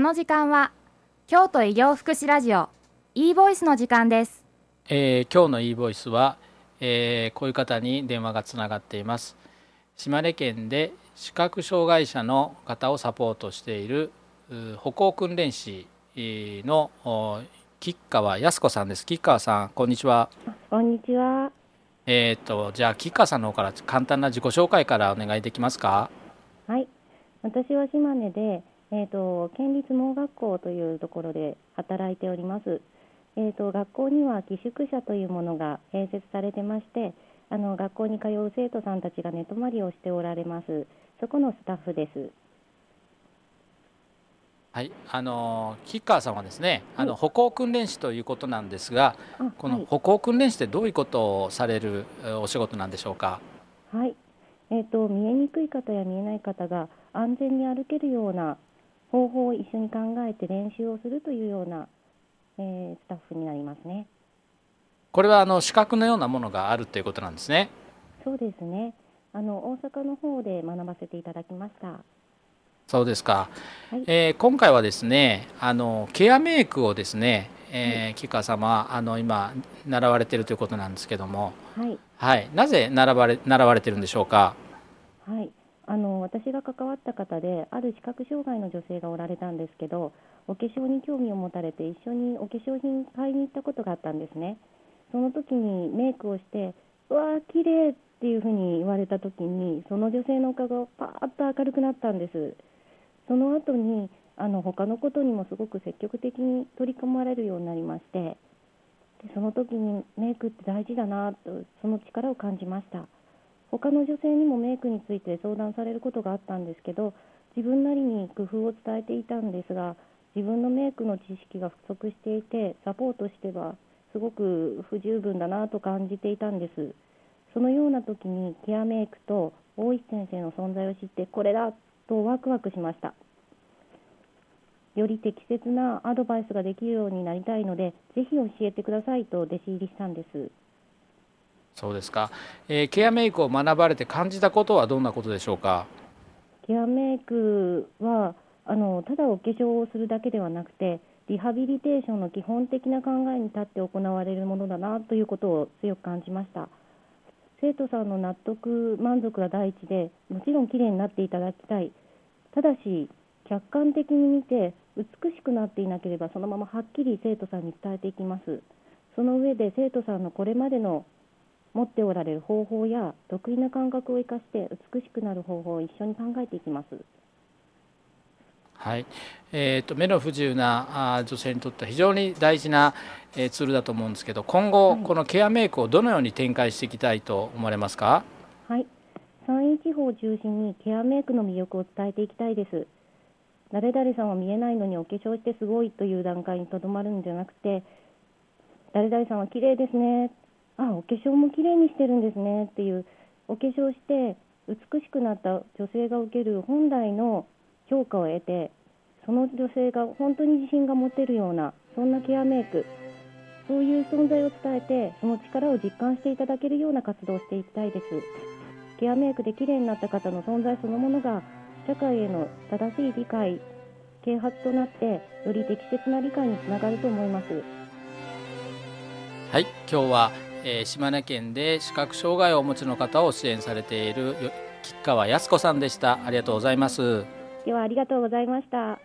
の時間は京都医療福祉ラジオ e ボイスの時間です、えー今日の e ボイスは、えーこういう方に電話がつながっています。島根県で視覚障害者の方をサポートしているう歩行訓練士えーのお吉川靖子さんです。吉川さんこんにちは。こんにちは。えっ、とじゃあ吉川さんの方から簡単な自己紹介からお願いできますか？はい。私は島根で、えっ、と、県立盲学校というところで働いております。えっ、と、学校には寄宿舎というものが併設されてまして、あの、学校に通う生徒さんたちが寝泊まりをしておられます。そこのスタッフです。はいあの吉川さんはですねあの歩行訓練士ということなんですがあこの歩行訓練士ってどういうことをされるえーお仕事なんでしょうか？はい。はい。えっ、と、見えにくい方や見えない方が安全に歩けるような方法を一緒に考えて練習をするというような、えースタッフになりますね。これはあの資格のようなものがあるということなんですね。そうですね。あの大阪の方で学ばせていただきました。そうですか。はいえー今回はですね、あのケアメイクをですね、えー、吉川様あの今習われているということなんですけども、はいはい、なぜ習われ習われてるんでしょうか？はい。あの私が関わった方である視覚障害の女性がおられたんですけど、お化粧に興味を持たれて一緒にお化粧品買いに行ったことがあったんですね。その時にメイクをして、うわー綺麗っていうふうに言われた時に、その女性の顔がパーッと明るくなったんです。その後にあの他のことにもすごく積極的に取り組まれるようになりましてでその時にメイクって大事だなとその力を感じました他の女性にもメイクについて相談されることがあったんですけど自分なりに工夫を伝えていたんですが自分のメイクの知識が不足していてサポートしてはすごく不十分だなと感じていたんです。そのような時にケアメイクと大石先生の存在を知ってこれだとワクワクしました。より適切なアドバイスができるようになりたいのでぜひ教えてくださいと弟子入りしたんです。そうですか。えーケアメイクを学ばれて感じたことはどんなことでしょうか？ケアメイクはあのただお化粧をするだけではなくてリハビリテーションの基本的な考えに立って行われるものだなということを強く感じました生徒さんの納得満足が第一でもちろん綺麗になっていただきたいただし客観的に見て美しくなっていなければそのままはっきり生徒さんに伝えていきますその上で生徒さんのこれまでの持っておられる方法や得意な感覚を生かして美しくなる方法を一緒に考えていきます。はい、えー、と目の不自由なあー女性にとっては非常に大事な、えーツールだと思うんですけど今後、はい。このケアメイクをどのように展開していきたいと思われますか？はい、山陰地方を中心にケアメイクの魅力を伝えていきたいです。誰々さんは見えないのにお化粧してすごいという段階にとどまるんじゃなくて、誰々さんは綺麗ですね、あ、お化粧も綺麗にしてるんですねっていう、お化粧して美しくなった女性が受ける本来の評価を得て、その女性が本当に自信が持てるような、そんなケアメイク、そういう存在を伝えて、その力を実感していただけるような活動をしていきたいです。ケアメイクで綺麗になった方の存在そのものが、社会への正しい理解、啓発となって、より適切な理解につながると思います。はい今日は、えー島根県で視覚障害をお持ちの方を支援されている吉川靖子さんでしたありがとうございますではありがとうございました。